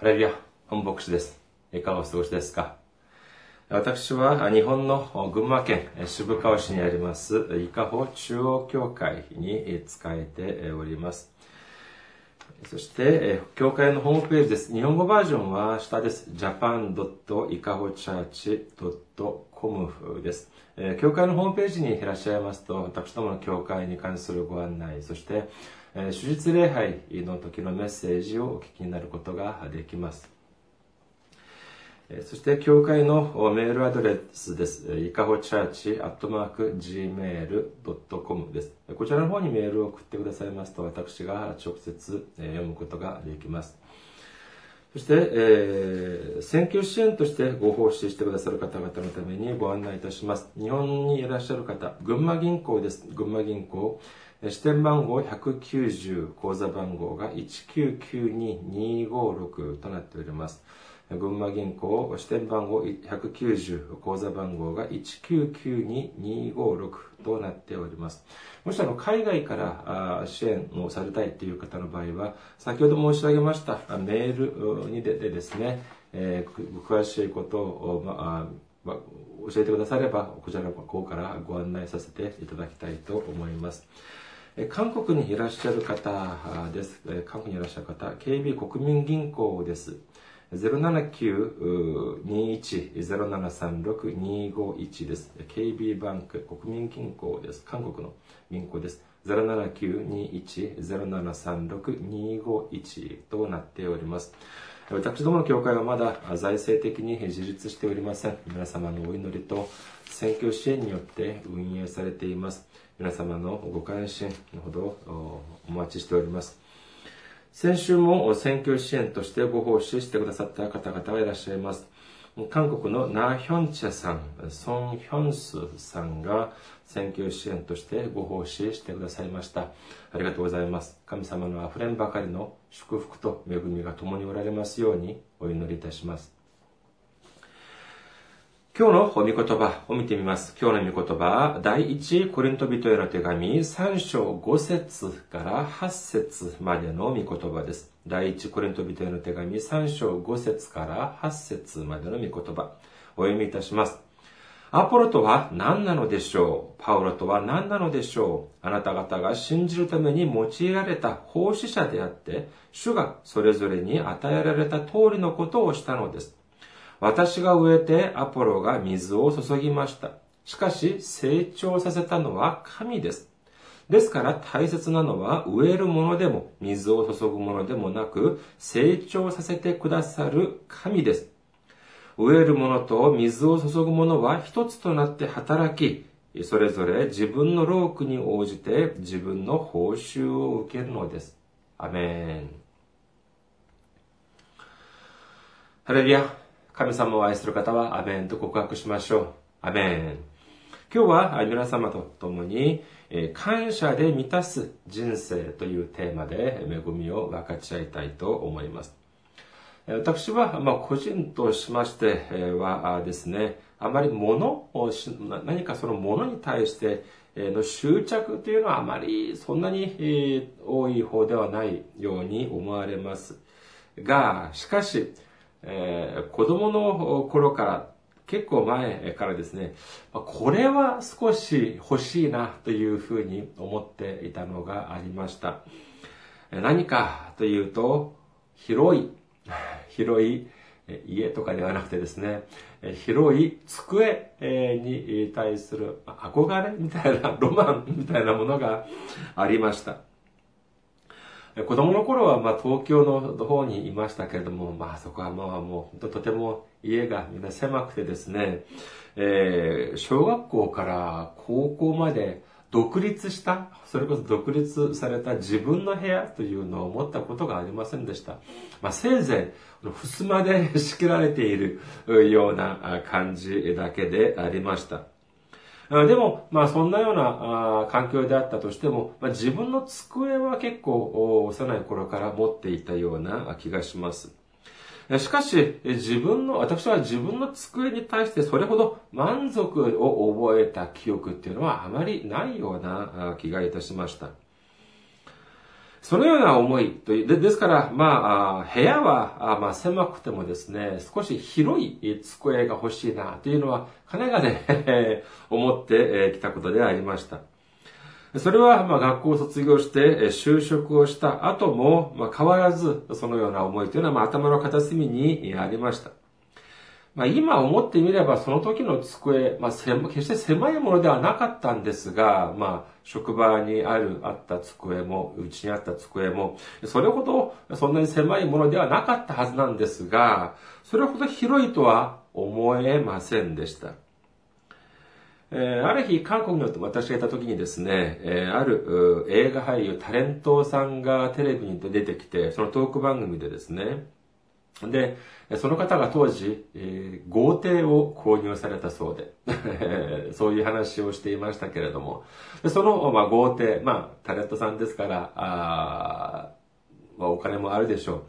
ハレルヤ、本牧師です。いかがお過ごしですか？私は日本の群馬県渋川市にあります伊香保中央教会に仕えております。そして、教会のホームページです。日本語バージョンは下です。japan.ikahochurch.com です。えー教会のホームページにいらっしゃいますと、私どもの教会に関するご案内、そして、手術礼拝の時のメッセージをお聞きになることができます。そして、教会のメールアドレスです。いかほチャーチアットマーク gmail.com です。こちらの方にメールを送ってくださいますと、私が直接読むことができます。そして、えー選挙支援としてご奉仕してくださる方々のためにご案内いたします。日本にいらっしゃる方、群馬銀行です。群馬銀行。支店番号190、口座番号が1992256となっております。群馬銀行支店番号190口座番号が1992256となっております。もしあの海外から支援をされたいという方の場合は、先ほど申し上げましたメールにででですね、えー詳しいことを、まあまあ教えてくだされば、こちらの方からご案内させていただきたいと思います。韓国にいらっしゃる方です。韓国にいらっしゃる方、KB 国民銀行です。079-21-0736-251です。KB バンク国民銀行です。韓国の銀行です。079-21-0736-251となっております。私どもの教会はまだ財政的に自立しておりません。皆様のお祈りと選挙支援によって運営されています。皆様のご関心のほどお待ちしております。先週も選挙支援としてご奉仕してくださった方々がいらっしゃいます。韓国のナ・ヒョンチェさん、ソン・ヒョンスさんが選挙支援としてご奉仕してくださいました。ありがとうございます。神様の溢れんばかりの祝福と恵みが共におられますようにお祈りいたします。今日の御言葉を見てみます。今日の御言葉、第一コリント人への手紙3章5節から8節までの御言葉です。第一コリント人への手紙3章5節から8節までの御言葉。お読みいたします。アポロとは何なのでしょう？パウロとは何なのでしょう？あなた方が信じるために用いられた奉仕者であって、主がそれぞれに与えられた通りのことをしたのです。私が植えてアポロが水を注ぎました。しかし成長させたのは神です。ですから大切なのは植えるものでも水を注ぐものでもなく成長させてくださる神です。植えるものと水を注ぐものは一つとなって働き、それぞれ自分の労苦に応じて自分の報酬を受けるのです。アメン。ハレルヤ。神様を愛する方はアメンと告白しましょう。アメン。今日は皆様と共に、感謝で満たす人生というテーマで恵みを分かち合いたいと思います。私は、まあ、個人としましてはですね、あまり物を、何かその物に対しての執着というのはあまりそんなに多い方ではないように思われます。が、しかし、えー子供の頃から結構前からですね、これは少し欲しいなというふうに思っていたのがありました。何かというと、広い、広い家とかではなくてですね、広い机に対する憧れみたいな、ロマンみたいなものがありました。子供の頃はまあ東京の方にいましたけれども、まあそこはまあもうとても家がみんな狭くてですね、えー小学校から高校まで独立した、それこそ独立された自分の部屋というのを持ったことがありませんでした。まあせいぜい、襖で仕切られているような感じだけでありました。でも、まあそんなようなあ環境であったとしても、まあ、自分の机は結構幼い頃から持っていたような気がします。しかし、自分の、私は自分の机に対してそれほど満足を覚えた記憶っていうのはあまりないような気がいたしました。そのような思いという、でですから、まあ、部屋は、まあ、狭くてもですね、少し広い机が欲しいなというのは、かねがね 思ってきたことでありました。それは、まあ、学校を卒業して、就職をした後も、まあ、変わらず、そのような思いというのは、まあ、頭の片隅にありました。まあ、今思ってみれば、その時の机、まあ、決して狭いものではなかったんですが、まあ、職場にある、あった机も、うちにあった机も、それほど、そんなに狭いものではなかったはずなんですが、それほど広いとは思えませんでした。えー、ある日、韓国に私がいた時にですね、えー、ある映画俳優、タレントさんがテレビに出てきて、そのトーク番組でですね、で、その方が当時、えー、豪邸を購入されたそうで、そういう話をしていましたけれども、その、まあ、豪邸、まあ、タレントさんですから、あまあ、お金もあるでしょう。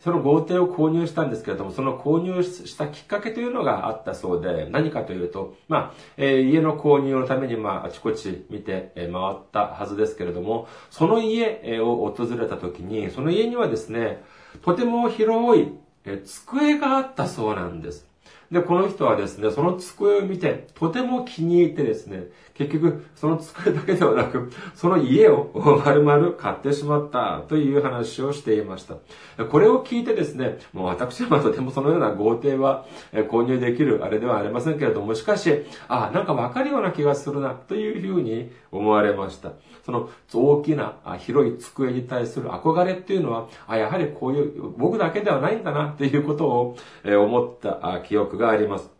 その豪邸を購入したんですけれども、その購入したきっかけというのがあったそうで、何かというと、まあ、えー、家の購入のために、まあ、あちこち見て、え、回ったはずですけれども、その家を訪れた時に、その家にはですね、とても広い、え、机があったそうなんです。で、この人はですね、その机を見て、とても気に入ってですね、結局、その机だけではなく、その家を丸々買ってしまったという話をしていました。これを聞いてですね、もう私はとてもそのような豪邸は購入できるあれではありませんけれども、しかし、ああ、なんかわかるような気がするな、というふうに思われました。その大きな広い机に対する憧れっていうのは、あ、やはりこういう僕だけではないんだな、ということを思った記憶があります。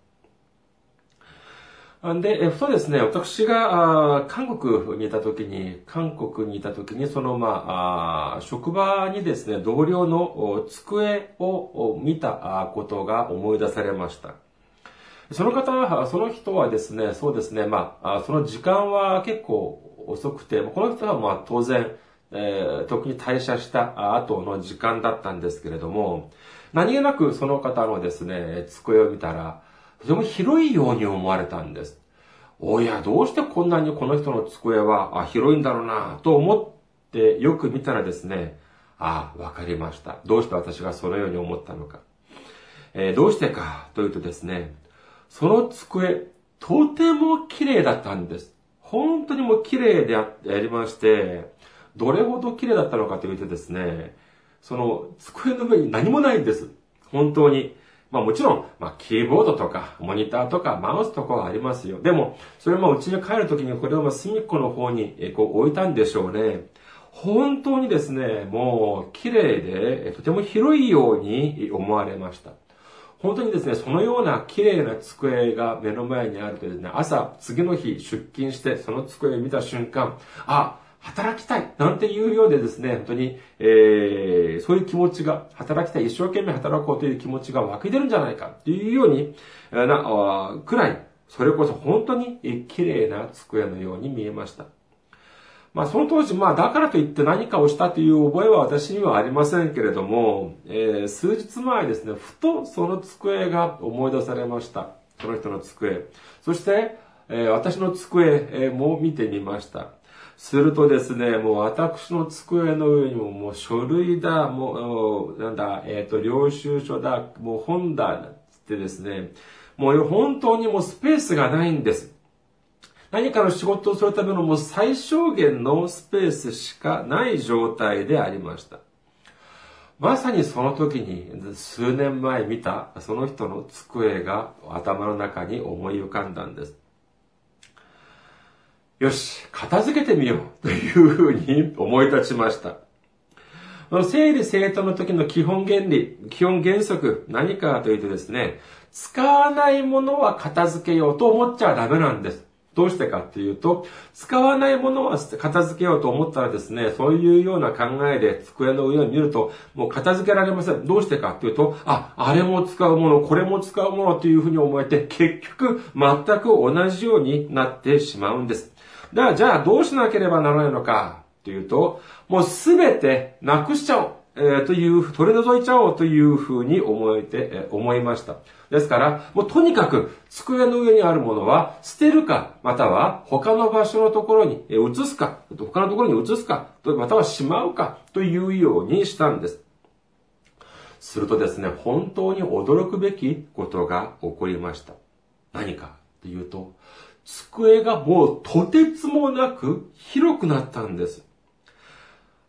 で、えふとですね、私が韓国にいた時に、韓国にいた時に、その、まあ、職場にですね、同僚の机を見たことが思い出されました。その方は、その人はですね、そうですね、まあ、その時間は結構遅くて、この人はまあ当然、えー、特に退社した後の時間だったんですけれども、何気なくその方のですね、机を見たら、とても広いように思われたんです。おや、どうしてこんなにこの人の机はあ広いんだろうなと思ってよく見たらですね、ああ、わかりました。どうして私がそのように思ったのか。えー、どうしてかというとですね、その机、とても綺麗だったんです。本当にもう綺麗でありまして、どれほど綺麗だったのかというとですね、その机の上に何もないんです。本当に。まあもちろん、まあキーボードとか、モニターとか、マウスとかはありますよ。でも、それもうちに帰るときにこれを隅っこの方にこう置いたんでしょうね。本当にですね、もう綺麗で、とても広いように思われました。本当にですね、そのような綺麗な机が目の前にあるとですね、朝、次の日出勤して、その机を見た瞬間、あ、働きたいなんていうようでですね、本当に、えー、そういう気持ちが、働きたい、一生懸命働こうという気持ちが湧き出るんじゃないかっていうように、な、くらい、それこそ本当に綺麗な机のように見えました。まあその当時、まあだからといって何かをしたという覚えは私にはありませんけれども、えー、数日前ですね、ふとその机が思い出されました。その人の机。そして、えー、私の机も見てみました。するとですね、もう私の机の上にももう書類だ、もう、なんだ、えっ、ー、と、領収書だ、もう本だ、ってですね、もう本当にもうスペースがないんです。何かの仕事をするためのもう最小限のスペースしかない状態でありました。まさにその時に数年前見たその人の机が頭の中に思い浮かんだんです。よし、片付けてみようというふうに思い立ちました。整理整頓の時の基本原理、基本原則、何かというとですね、使わないものは片付けようと思っちゃダメなんです。どうしてかっていうと、使わないものは片付けようと思ったらですね、そういうような考えで机の上を見ると、もう片付けられません。どうしてかっていうと、あ、あれも使うもの、これも使うものというふうに思えて、結局全く同じようになってしまうんです。だから、じゃあどうしなければならないのかというと、もうすべてなくしちゃおう。えー、という、取り除いちゃおうというふうに思えて、えー、思いました。ですから、もうとにかく机の上にあるものは捨てるか、または他の場所のところに移すか、他のところに移すか、またはしまうかというようにしたんです。するとですね、本当に驚くべきことが起こりました。何かというと、机がもうとてつもなく広くなったんです。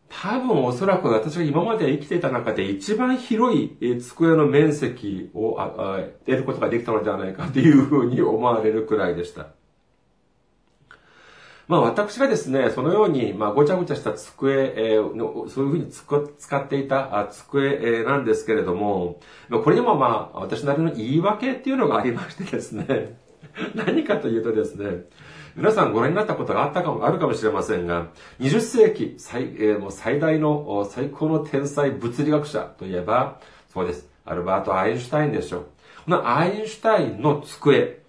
多分おそらく私が今まで生きていた中で一番広い机の面積を得ることができたのではないかというふうに思われるくらいでした。まあ私がですね、そのように、まあごちゃごちゃした机の、そういうふうに使っていた机なんですけれども、これにもまあ私なりの言い訳っていうのがありましてですね、何かというとですね、皆さんご覧になったことがあったかも、あるかもしれませんが、20世紀最,、えー、もう最大の、最高の天才物理学者といえば、そうです。アルバート・アインシュタインでしょう。このアインシュタインの机、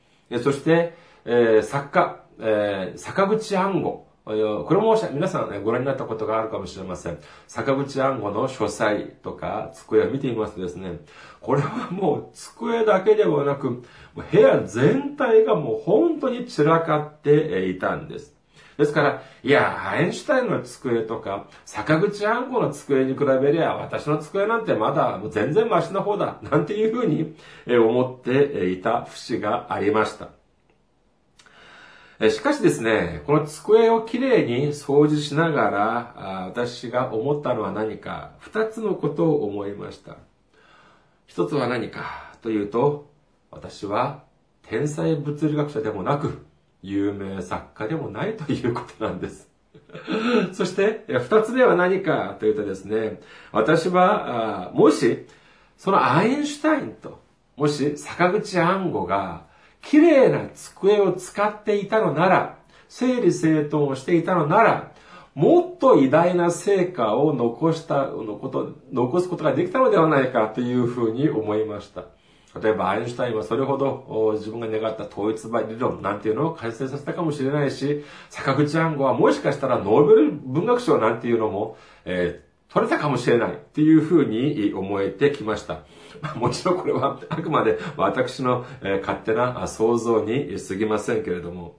そして、えー、作家、えー、坂口安吾、これも皆さん、ね、ご覧になったことがあるかもしれません。坂口安吾の書斎とか机を見てみますとですね、これはもう机だけではなく、部屋全体がもう本当に散らかっていたんです。ですから、いや、アインシュタインの机とか、坂口安吾の机に比べりゃ、私の机なんてまだ全然マシな方だ、なんていうふうに思っていた節がありました。しかしですね、この机をきれいに掃除しながら、私が思ったのは何か、二つのことを思いました。一つは何かというと、私は天才物理学者でもなく、有名作家でもないということなんです。そして、二つ目は何かというとですね、私は、もし、そのアインシュタインと、もし坂口安吾が綺麗な机を使っていたのなら、整理整頓をしていたのなら、もっと偉大な成果を残したのこと、残すことができたのではないかというふうに思いました。例えば、アインシュタインはそれほど自分が願った統一理論なんていうのを改正させたかもしれないし、坂口暗号はもしかしたらノーベル文学賞なんていうのも、えー、取れたかもしれないっていうふうに思えてきました。もちろんこれはあくまで私の勝手な想像に過ぎませんけれども、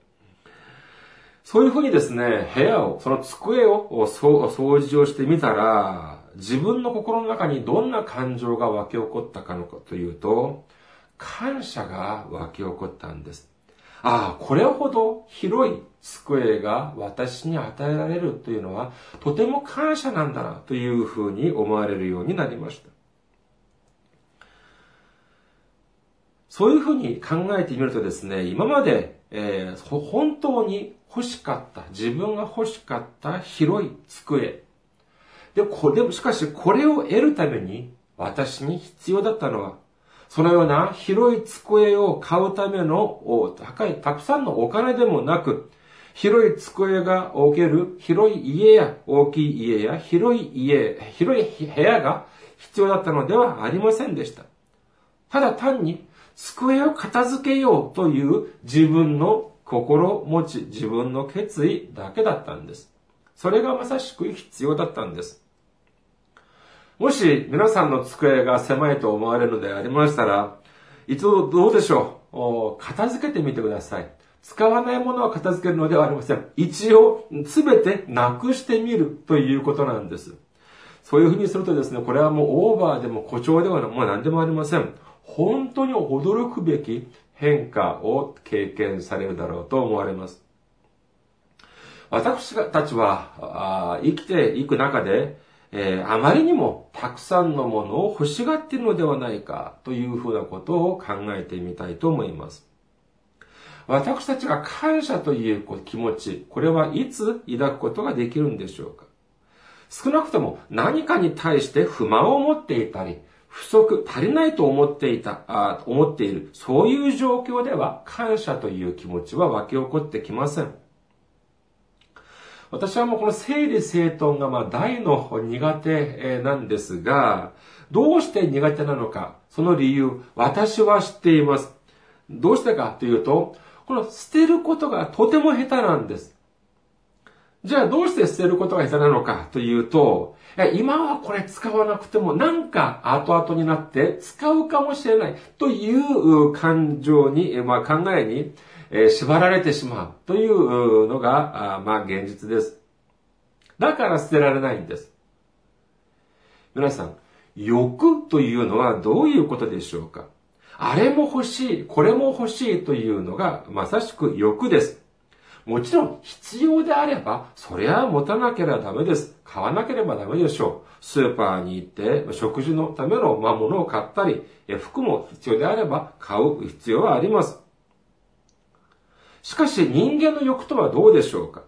そういうふうにですね、部屋を、その机を掃除をしてみたら、自分の心の中にどんな感情が湧き起こったかのかというと、感謝が湧き起こったんです。ああ、これほど広い机が私に与えられるというのは、とても感謝なんだなというふうに思われるようになりました。そういうふうに考えてみるとですね、今まで、えー、本当に欲しかった、自分が欲しかった広い机。で、これ、しかしこれを得るために私に必要だったのは、そのような広い机を買うための高い、たくさんのお金でもなく、広い机が置ける広い家や大きい家や広い家、広い部屋が必要だったのではありませんでした。ただ単に机を片付けようという自分の心持ち、自分の決意だけだったんです。それがまさしく必要だったんです。もし皆さんの机が狭いと思われるのでありましたら、一度どうでしょう？片付けてみてください。使わないものは片付けるのではありません。一応、すべてなくしてみるということなんです。そういうふうにするとですね、これはもうオーバーでも誇張ではもう何でもありません。本当に驚くべき変化を経験されるだろうと思われます。私たちは生きていく中で、えー、あまりにもたくさんのものを欲しがっているのではないかというふうなことを考えてみたいと思います。私たちが感謝という気持ち、これはいつ抱くことができるんでしょうか少なくとも何かに対して不満を持っていたり、不足、足りないと思っていた、あ思っている、そういう状況では感謝という気持ちは湧き起こってきません。私はもうこの整理整頓がまあ大の苦手なんですが、どうして苦手なのか、その理由、私は知っています。どうしてかというと、この捨てることがとても下手なんです。じゃあどうして捨てることが必要なのかというと、今はこれ使わなくてもなんか後々になって使うかもしれないという感情に、まあ、考えに縛られてしまうというのが、まあ現実です。だから捨てられないんです。皆さん、欲というのはどういうことでしょうか？あれも欲しい、これも欲しいというのがまさしく欲です。もちろん必要であれば、それは持たなければダメです。買わなければダメでしょう。スーパーに行って食事のためのものを買ったり、服も必要であれば買う必要はあります。しかし人間の欲とはどうでしょうか？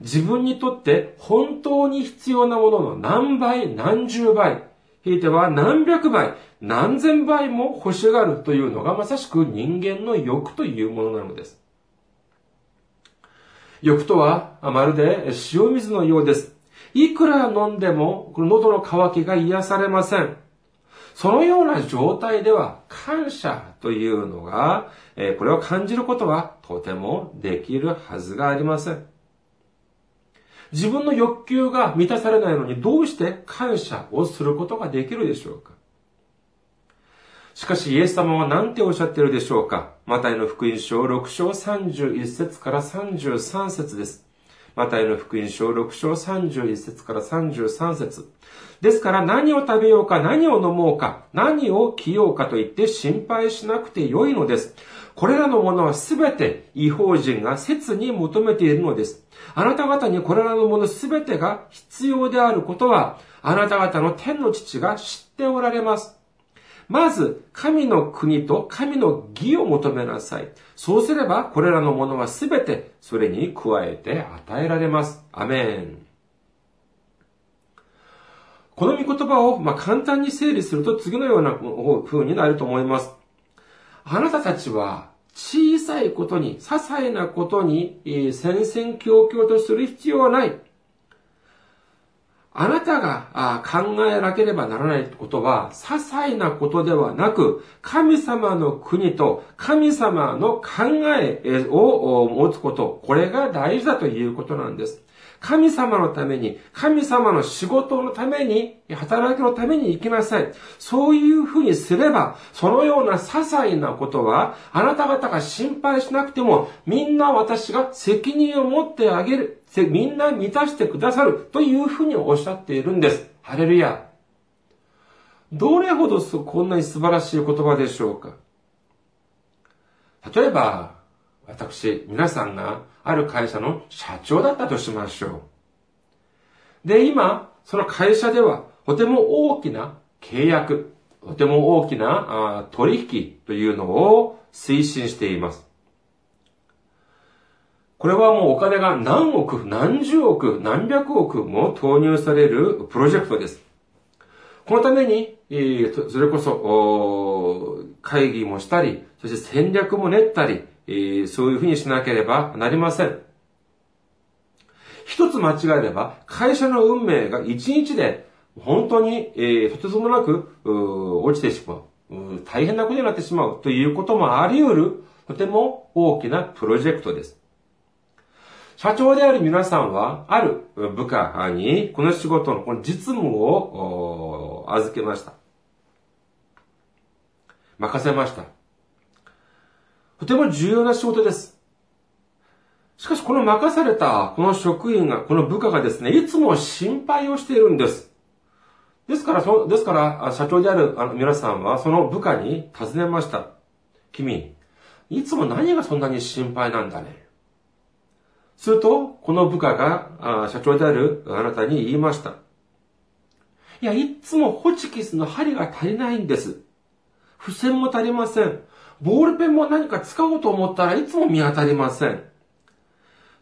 自分にとって本当に必要なものの何倍、何十倍、ひいては何百倍、何千倍も欲しがるというのがまさしく人間の欲というものなのです。欲とはまるで塩水のようです。いくら飲んでも喉の渇きが癒されません。そのような状態では感謝というのが、これを感じることはとてもできるはずがありません。自分の欲求が満たされないのにどうして感謝をすることができるでしょうか？しかしイエス様は何ておっしゃっているでしょうか？マタイの福音書6章31節から33節です。マタイの福音書6章31節から33節ですから何を食べようか何を飲もうか何を着ようかと言って心配しなくてよいのです。これらのものはすべて違法人が切に求めているのです。あなた方にこれらのものすべてが必要であることは、あなた方の天の父が知っておられます。まず、神の国と神の義を求めなさい。そうすれば、これらのものはすべてそれに加えて与えられます。アメン。この御言葉を、ま簡単に整理すると次のような風になると思います。あなたたちは小さいことに、些細なことに戦々恐々とする必要はない。あなたが考えなければならないことは、些細なことではなく、神様の国と神様の考えを持つこと、これが大事だということなんです。神様のために、神様の仕事のために、働きのために生きなさい。そういうふうにすれば、そのような些細なことは、あなた方が心配しなくても、みんな私が責任を持ってあげる。みんな満たしてくださる。というふうにおっしゃっているんです。ハレルヤ。どれほどこんなに素晴らしい言葉でしょうか。例えば、私、皆さんがある会社の社長だったとしましょう。で、今、その会社では、とても大きな契約、とても大きな取引というのを推進しています。これはもうお金が何億、何十億、何百億も投入されるプロジェクトです。このために、それこそ、会議もしたり、そして戦略も練ったり、そういうふうにしなければなりません。一つ間違えれば、会社の運命が一日で本当に、とてつもなく、落ちてしまう大変なことになってしまうということもあり得る、とても大きなプロジェクトです。社長である皆さんは、ある部下に、この仕事のこの実務を預けました。任せました。とても重要な仕事です。しかし、この任された、この職員が、この部下がですね、いつも心配をしているんです。ですから、そですから、社長であるあの皆さんは、その部下に尋ねました。君、いつも何がそんなに心配なんだね。すると、この部下が、社長であるあなたに言いました。いや、いつもホチキスの針が足りないんです。付箋も足りません。ボールペンも何か使おうと思ったらいつも見当たりません。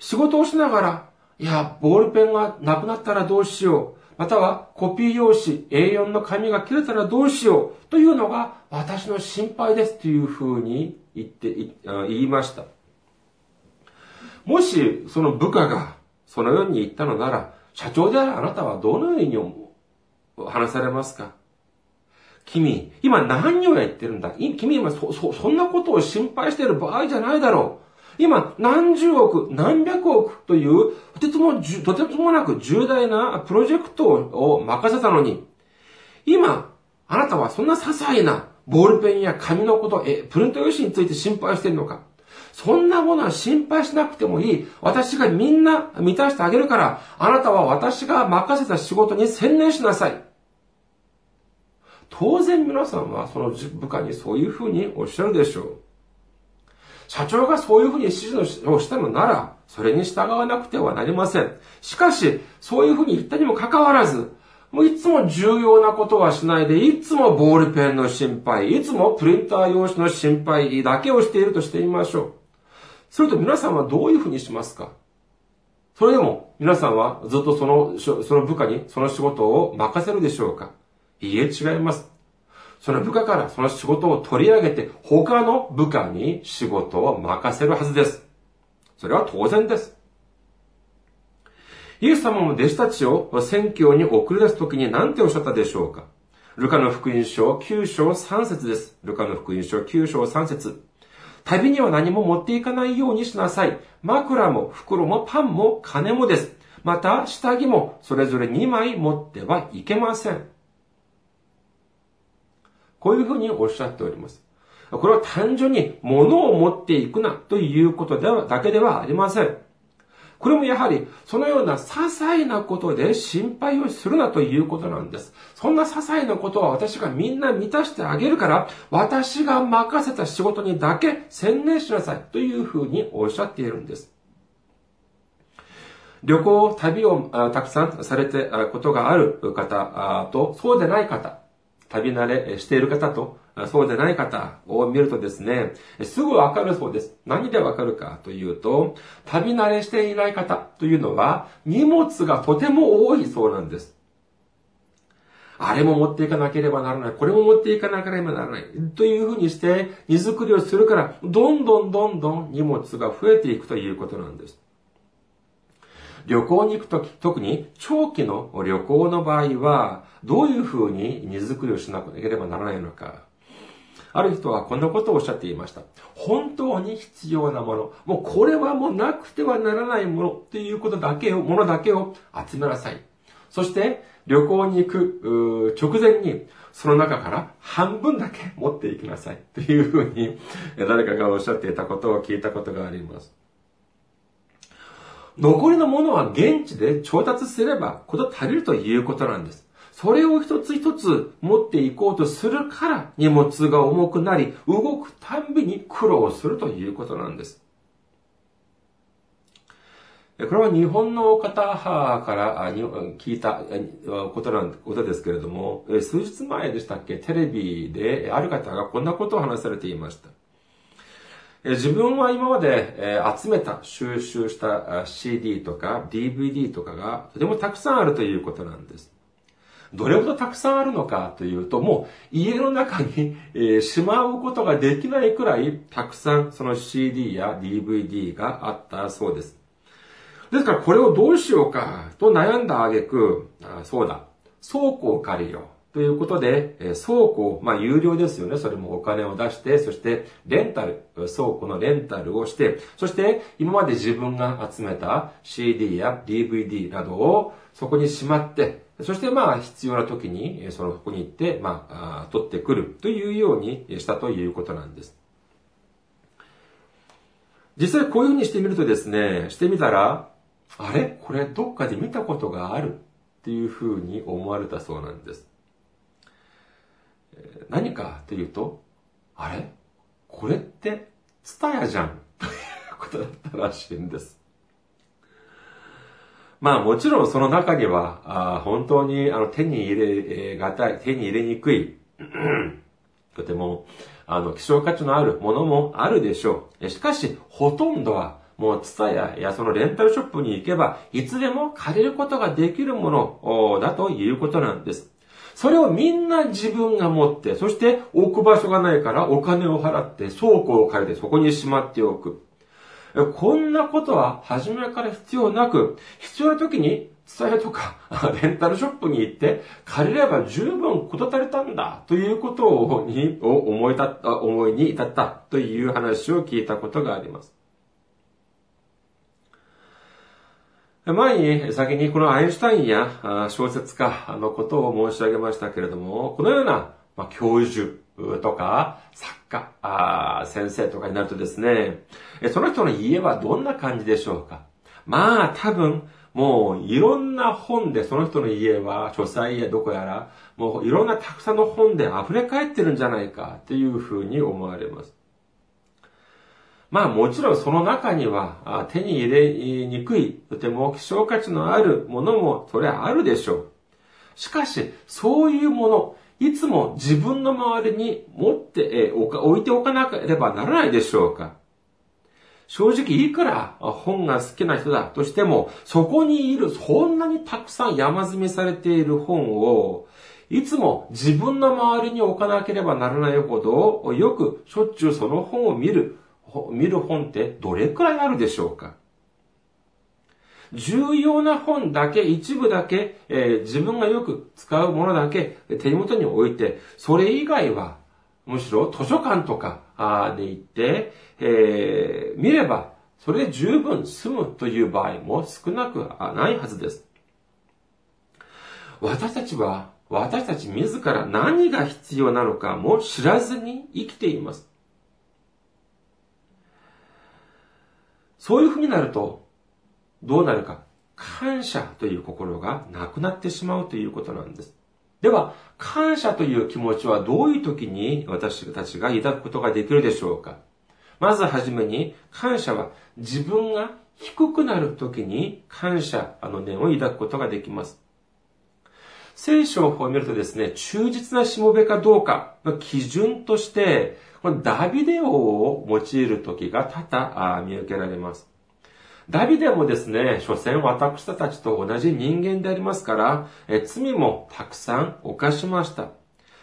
仕事をしながら、いや、ボールペンがなくなったらどうしよう。またはコピー用紙 A4 の紙が切れたらどうしよう。というのが私の心配ですというふうに言って、言いました。もしその部下がそのように言ったのなら、社長であるあなたはどのように思う？話されますか？君、今何をやってるんだ？君今そ、そ、そんなことを心配している場合じゃないだろう。今、何十億、何百億という、とてつも、とてつもなく重大なプロジェクトを任せたのに、今、あなたはそんな些細なボールペンや紙のこと、え、プリント用紙について心配しているのか？そんなものは心配しなくてもいい。私がみんな満たしてあげるから、あなたは私が任せた仕事に専念しなさい。当然皆さんはその部下にそういうふうにおっしゃるでしょう。社長がそういうふうに指示をしたのなら、それに従わなくてはなりません。しかし、そういうふうに言ったにもかかわらず、もういつも重要なことはしないで、いつもボールペンの心配、いつもプリンター用紙の心配だけをしているとしてみましょう。すると皆さんはどういうふうにしますか？それでも皆さんはずっとその、その部下にその仕事を任せるでしょうか？いいえ、違います。その部下からその仕事を取り上げて他の部下に仕事を任せるはずです。それは当然です。イエス様も弟子たちを宣教に送り出すときに何ておっしゃったでしょうか？ルカの福音書9章3節です。ルカの福音書9章3節旅には何も持っていかないようにしなさい。枕も袋もパンも金もです。また下着もそれぞれ2枚持ってはいけません。こういうふうにおっしゃっております。これは単純に物を持っていくなということでは、だけではありません。これもやはり、そのような些細なことで心配をするなということなんです。そんな些細なことは私がみんな満たしてあげるから、私が任せた仕事にだけ専念しなさいというふうにおっしゃっているんです。旅行、旅をたくさんされてことがある方と、そうでない方、旅慣れしている方と、そうでない方を見るとですね、すぐわかるそうです。何でわかるかというと、旅慣れしていない方というのは、荷物がとても多いそうなんです。あれも持っていかなければならない。これも持っていかなければならない。というふうにして、荷造りをするから、どんどんどんどん荷物が増えていくということなんです。旅行に行くとき、特に長期の旅行の場合は、どういうふうに荷造りをしなければならないのか。ある人はこんなことをおっしゃっていました。本当に必要なもの。もうこれはもうなくてはならないものっていうことだけを、ものだけを集めなさい。そして、旅行に行く直前に、その中から半分だけ持っていきなさい。というふうに、誰かがおっしゃっていたことを聞いたことがあります。残りのものは現地で調達すればこと足りるということなんです。それを一つ一つ持っていこうとするから荷物が重くなり、動くたんびに苦労するということなんです。これは日本の方から聞いたことなんことですけれども、数日前でしたっけ、テレビである方がこんなことを話されていました。自分は今まで集めた、収集した CD とか DVD とかがとてもたくさんあるということなんです。どれほどたくさんあるのかというと、もう家の中に、えしまうことができないくらいたくさんその CD や DVD があったそうです。ですからこれをどうしようかと悩んだ挙句、あそうだ、倉庫を借りよう。ということで、倉庫、まあ有料ですよね。それもお金を出して、そしてレンタル、倉庫のレンタルをして、そして今まで自分が集めた CD や DVD などをそこにしまって、そしてまあ必要な時にそのここに行って、まあ、取ってくるというようにしたということなんです。実際こういうふうにしてみるとですね、してみたら、あれ？これどっかで見たことがあるっていうふうに思われたそうなんです。何かというと、あれ？これって、ツタヤじゃん ということだったらしいんです。まあもちろんその中には、あ本当にあの手に入れがたい、手に入れにくい、とてもあの希少価値のあるものもあるでしょう。しかし、ほとんどはもうツタヤやそのレンタルショップに行けば、いつでも借りることができるものだということなんです。それをみんな自分が持って、そして置く場所がないからお金を払って倉庫を借りてそこにしまっておく。こんなことは初めから必要なく、必要な時に伝えとか、レンタルショップに行って借りれば十分こと足りたんだということを思い、思いに至ったという話を聞いたことがあります。前に先にこのアインシュタインや小説家のことを申し上げましたけれども、このような教授とか作家、先生とかになるとですね、その人の家はどんな感じでしょうか？まあ多分もういろんな本でその人の家は書斎やどこやらもういろんなたくさんの本で溢れ返ってるんじゃないかっていうふうに思われます。まあもちろんその中には手に入れにくい、とても希少価値のあるものもそれはあるでしょう。しかし、そういうもの、いつも自分の周りに持って置いておかなければならないでしょうか。正直いくら本が好きな人だとしても、そこにいる、そんなにたくさん山積みされている本を、いつも自分の周りに置かなければならないほど、よくしょっちゅうその本を見る見る本ってどれくらいあるでしょうか？重要な本だけ、一部だけ、えー、自分がよく使うものだけ手元に置いて、それ以外は、むしろ図書館とかで行って、えー、見れば、それで十分済むという場合も少なくないはずです。私たちは、私たち自ら何が必要なのかも知らずに生きています。そういうふうになると、どうなるか。感謝という心がなくなってしまうということなんです。では、感謝という気持ちはどういう時に私たちが抱くことができるでしょうかまずはじめに、感謝は自分が低くなる時に感謝あの念を抱くことができます。聖書を見るとですね、忠実なしもべかどうかの基準として、このダビデ王を用いる時が多々見受けられます。ダビデもですね、所詮私たちと同じ人間でありますから、罪もたくさん犯しました。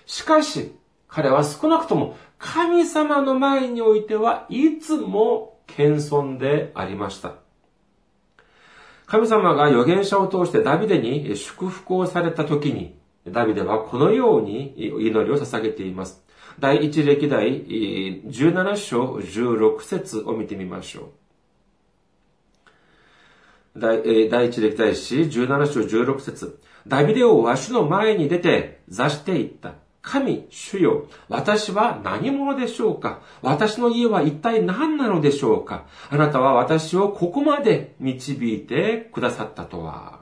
しかし、彼は少なくとも神様の前においてはいつも謙遜でありました。神様が預言者を通してダビデに祝福をされた時に、ダビデはこのように祈りを捧げています。第一歴代17章16節を見てみましょう。第第一歴代史17章16節ダビデ王は主の前に出て座していった。神、主よ、私は何者でしょうか？私の家は一体何なのでしょうか？あなたは私をここまで導いてくださったとは。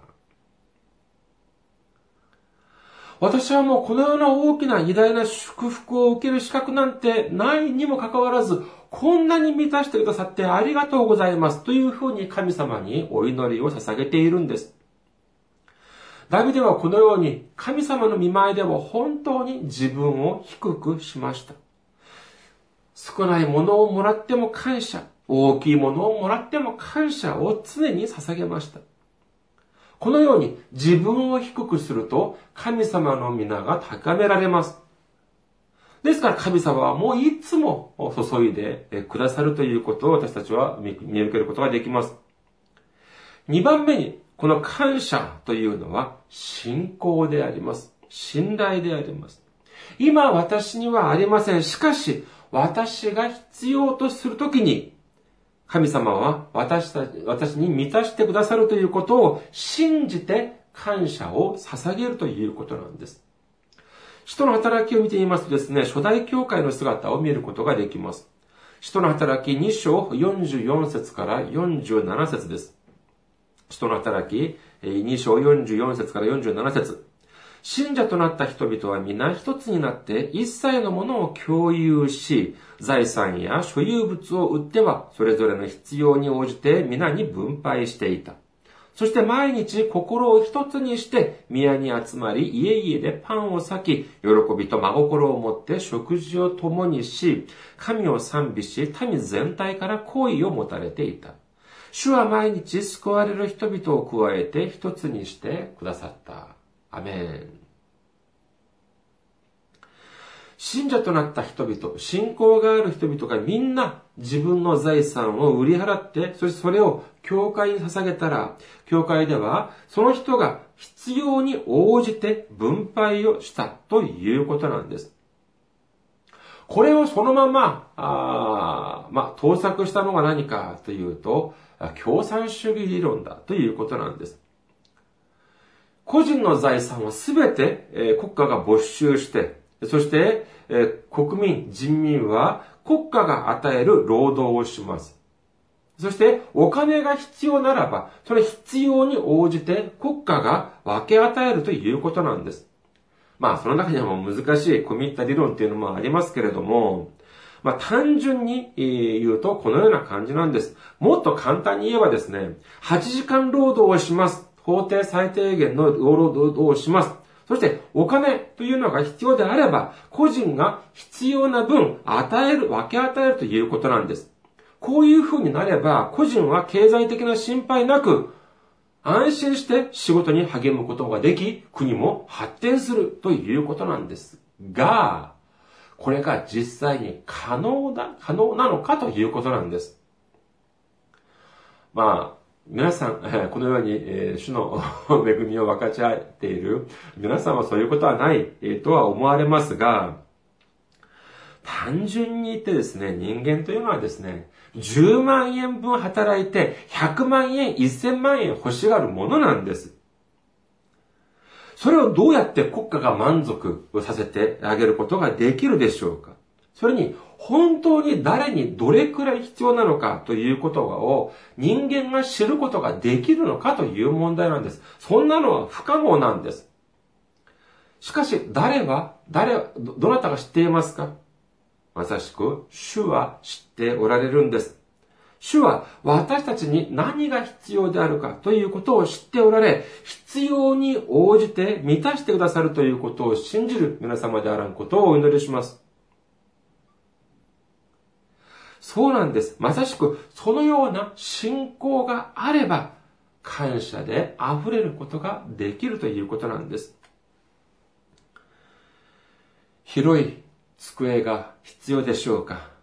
私はもうこのような大きな偉大な祝福を受ける資格なんてないにもかかわらず、こんなに満たしてくださってありがとうございますというふうに神様にお祈りを捧げているんです。ダビデはこのように神様の見舞いでも本当に自分を低くしました。少ないものをもらっても感謝、大きいものをもらっても感謝を常に捧げました。このように自分を低くすると神様の皆が高められます。ですから神様はもういつも注いでくださるということを私たちは見受けることができます。二番目に、この感謝というのは信仰であります。信頼であります。今私にはありません。しかし、私が必要とするときに、神様は私たち、私に満たしてくださるということを信じて感謝を捧げるということなんです。使徒の働きを見てみますとですね、初代教会の姿を見ることができます。使徒の働き2章44節から47節です。使徒の働き2章44節から47節信者となった人々は皆一つになって一切のものを共有し、財産や所有物を売ってはそれぞれの必要に応じて皆に分配していた。そして毎日心を一つにして宮に集まり家々でパンを裂き、喜びと真心を持って食事を共にし、神を賛美し、民全体から好意を持たれていた。主は毎日救われる人々を加えて一つにしてくださった。アメン。信者となった人々、信仰がある人々がみんな自分の財産を売り払って、そしてそれを教会に捧げたら、教会ではその人が必要に応じて分配をしたということなんです。これをそのまま、あまあ、盗作したのが何かというと、共産主義理論だということなんです。個人の財産をすべて、国家が没収して、そして、国民、人民は国家が与える労働をします。そして、お金が必要ならば、その必要に応じて国家が分け与えるということなんです。まあ、その中にはもう難しい込み入った理論っていうのもありますけれども、まあ、単純に言うとこのような感じなんです。もっと簡単に言えばですね、8時間労働をします。法定最低限の労働をします。そして、お金というのが必要であれば、個人が必要な分与える、分け与えるということなんです。こういう風になれば、個人は経済的な心配なく、安心して仕事に励むことができ、国も発展するということなんですが、これが実際に可能だ、可能なのかということなんです。まあ、皆さん、このように、え主の 恵みを分かち合っている皆さんはそういうことはない、とは思われますが、単純に言ってですね、人間というのはですね、10万円分働いて100万円、1000万円欲しがるものなんです。それをどうやって国家が満足させてあげることができるでしょうか？それに、本当に誰にどれくらい必要なのかということを人間が知ることができるのかという問題なんです。そんなのは不可能なんです。しかし、誰は、誰、どなたが知っていますか？まさしく、主は知っておられるんです。主は私たちに何が必要であるかということを知っておられ、必要に応じて満たしてくださるということを信じる皆様であらんことをお祈りします。そうなんです。まさしく、そのような信仰があれば、感謝で溢れることができるということなんです。広い机が必要でしょうか？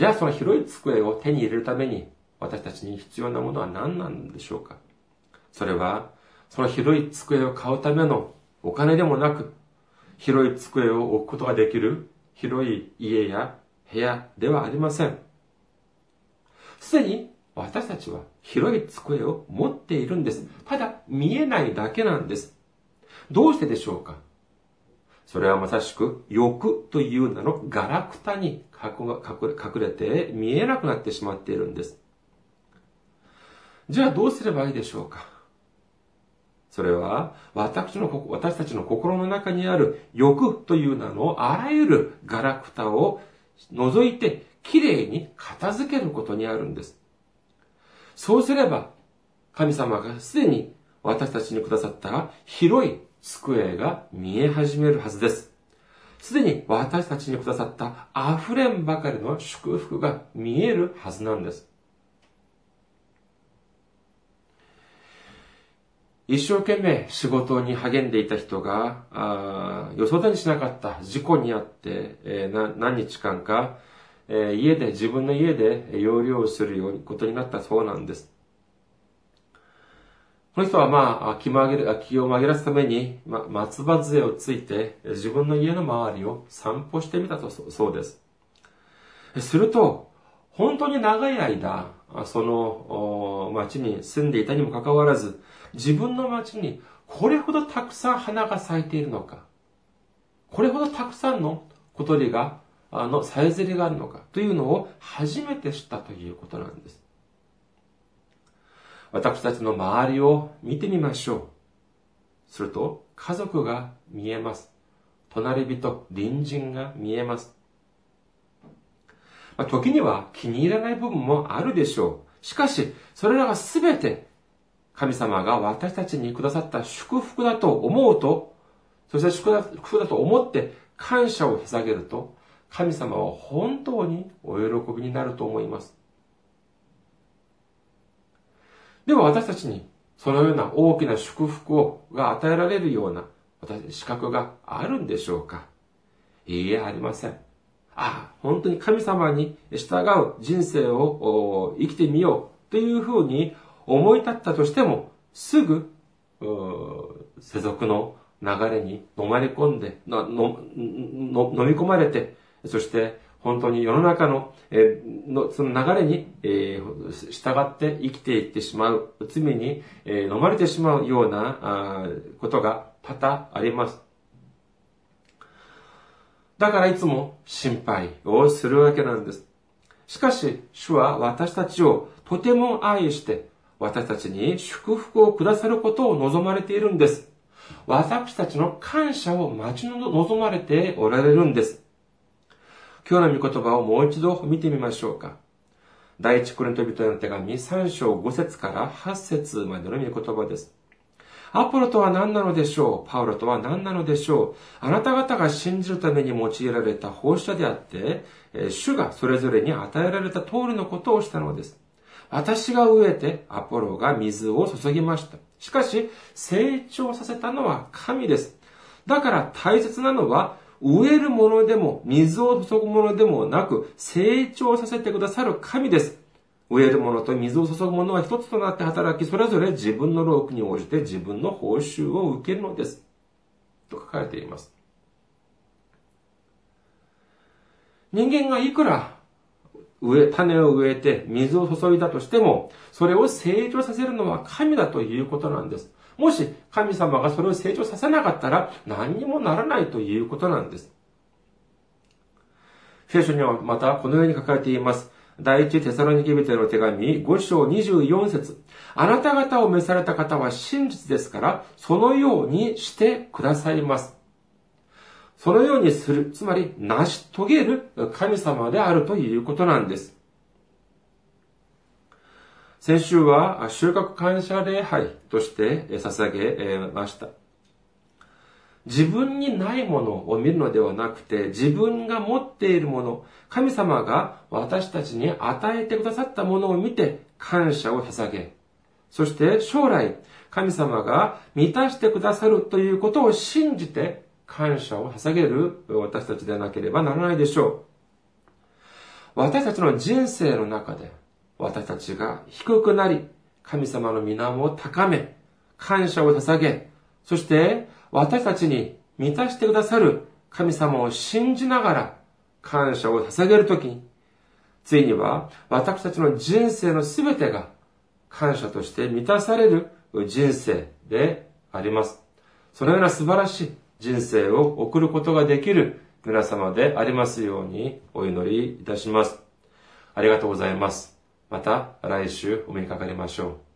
じゃあその広い机を手に入れるために私たちに必要なものは何なんでしょうか？それはその広い机を買うためのお金でもなく広い机を置くことができる広い家や部屋ではありません。すでに私たちは広い机を持っているんです。ただ見えないだけなんです。どうしてでしょうか？それはまさしく欲という名のガラクタに隠れて見えなくなってしまっているんです。じゃあどうすればいいでしょうか？それは私の、私たちの心の中にある欲という名のあらゆるガラクタを除いてきれいに片付けることにあるんです。そうすれば神様がすでに私たちにくださった広い机が見え始めるはずです。すでに私たちにくださった溢れんばかりの祝福が見えるはずなんです。一生懸命仕事に励んでいた人が、あ予想だにしなかった事故にあって、えー、何日間か、えー、家で、自分の家で容量をするようにことになったそうなんです。この人はまあ、気を紛らすために、ま、松葉杖をついて、自分の家の周りを散歩してみたとそうです。すると、本当に長い間、その町に住んでいたにもかかわらず、自分の町にこれほどたくさん花が咲いているのか、これほどたくさんの小鳥が、あの、さえずりがあるのかというのを初めて知ったということなんです。私たちの周りを見てみましょう。すると、家族が見えます。隣人、隣人が見えます。ま、時には気に入らない部分もあるでしょう。しかし、それらが全て神様が私たちにくださった祝福だと思うと、そして祝福だと思って感謝を捧げると、神様は本当にお喜びになると思います。では私たちにそのような大きな祝福をが与えられるような私資格があるんでしょうか？いいえ、ありません。ああ、本当に神様に従う人生を生きてみようというふうに思い立ったとしても、すぐ、世俗の流れに飲まれ込んで、ののの飲み込まれて、そして本当に世の中の,、えー、のその流れに、えー、従って生きていってしまう、罪に、えー、飲まれてしまうようなあことが多々あります。だからいつも心配をするわけなんです。しかし、主は私たちをとても愛して、私たちに祝福をくださることを望まれているんです。私たちの感謝を待ち望まれておられるんです。今日の御言葉をもう一度見てみましょうか。第一コリント人への手紙3章5節から8節までの御言葉です。アポロとは何なのでしょう？パウロとは何なのでしょう？あなた方が信じるために用いられた放射であって、主がそれぞれに与えられた通りのことをしたのです。私が植えて、アポロが水を注ぎました。しかし、成長させたのは神です。だから大切なのは、植えるものでも、水を注ぐものでもなく、成長させてくださる神です。植えるものと水を注ぐものは一つとなって働き、それぞれ自分の労苦に応じて自分の報酬を受けるのです。と書かれています。人間がいくら植え、種を植えて水を注いだとしても、それを成長させるのは神だということなんです。もし神様がそれを成長させなかったら何にもならないということなんです。聖書にはまたこのように書かれています。第一テサロニケ人の手紙5章24節あなた方を召された方は真実ですから、そのようにしてくださいます。そのようにする、つまり成し遂げる神様であるということなんです。先週は収穫感謝礼拝として捧げました。自分にないものを見るのではなくて、自分が持っているもの、神様が私たちに与えてくださったものを見て感謝を捧げ、そして将来、神様が満たしてくださるということを信じて感謝を捧げる私たちでなければならないでしょう。私たちの人生の中で、私たちが低くなり、神様の皆を高め、感謝を捧げ、そして私たちに満たしてくださる神様を信じながら感謝を捧げるときに、ついには私たちの人生のすべてが感謝として満たされる人生であります。そのような素晴らしい人生を送ることができる皆様でありますようにお祈りいたします。ありがとうございます。また来週お目にかかりましょう。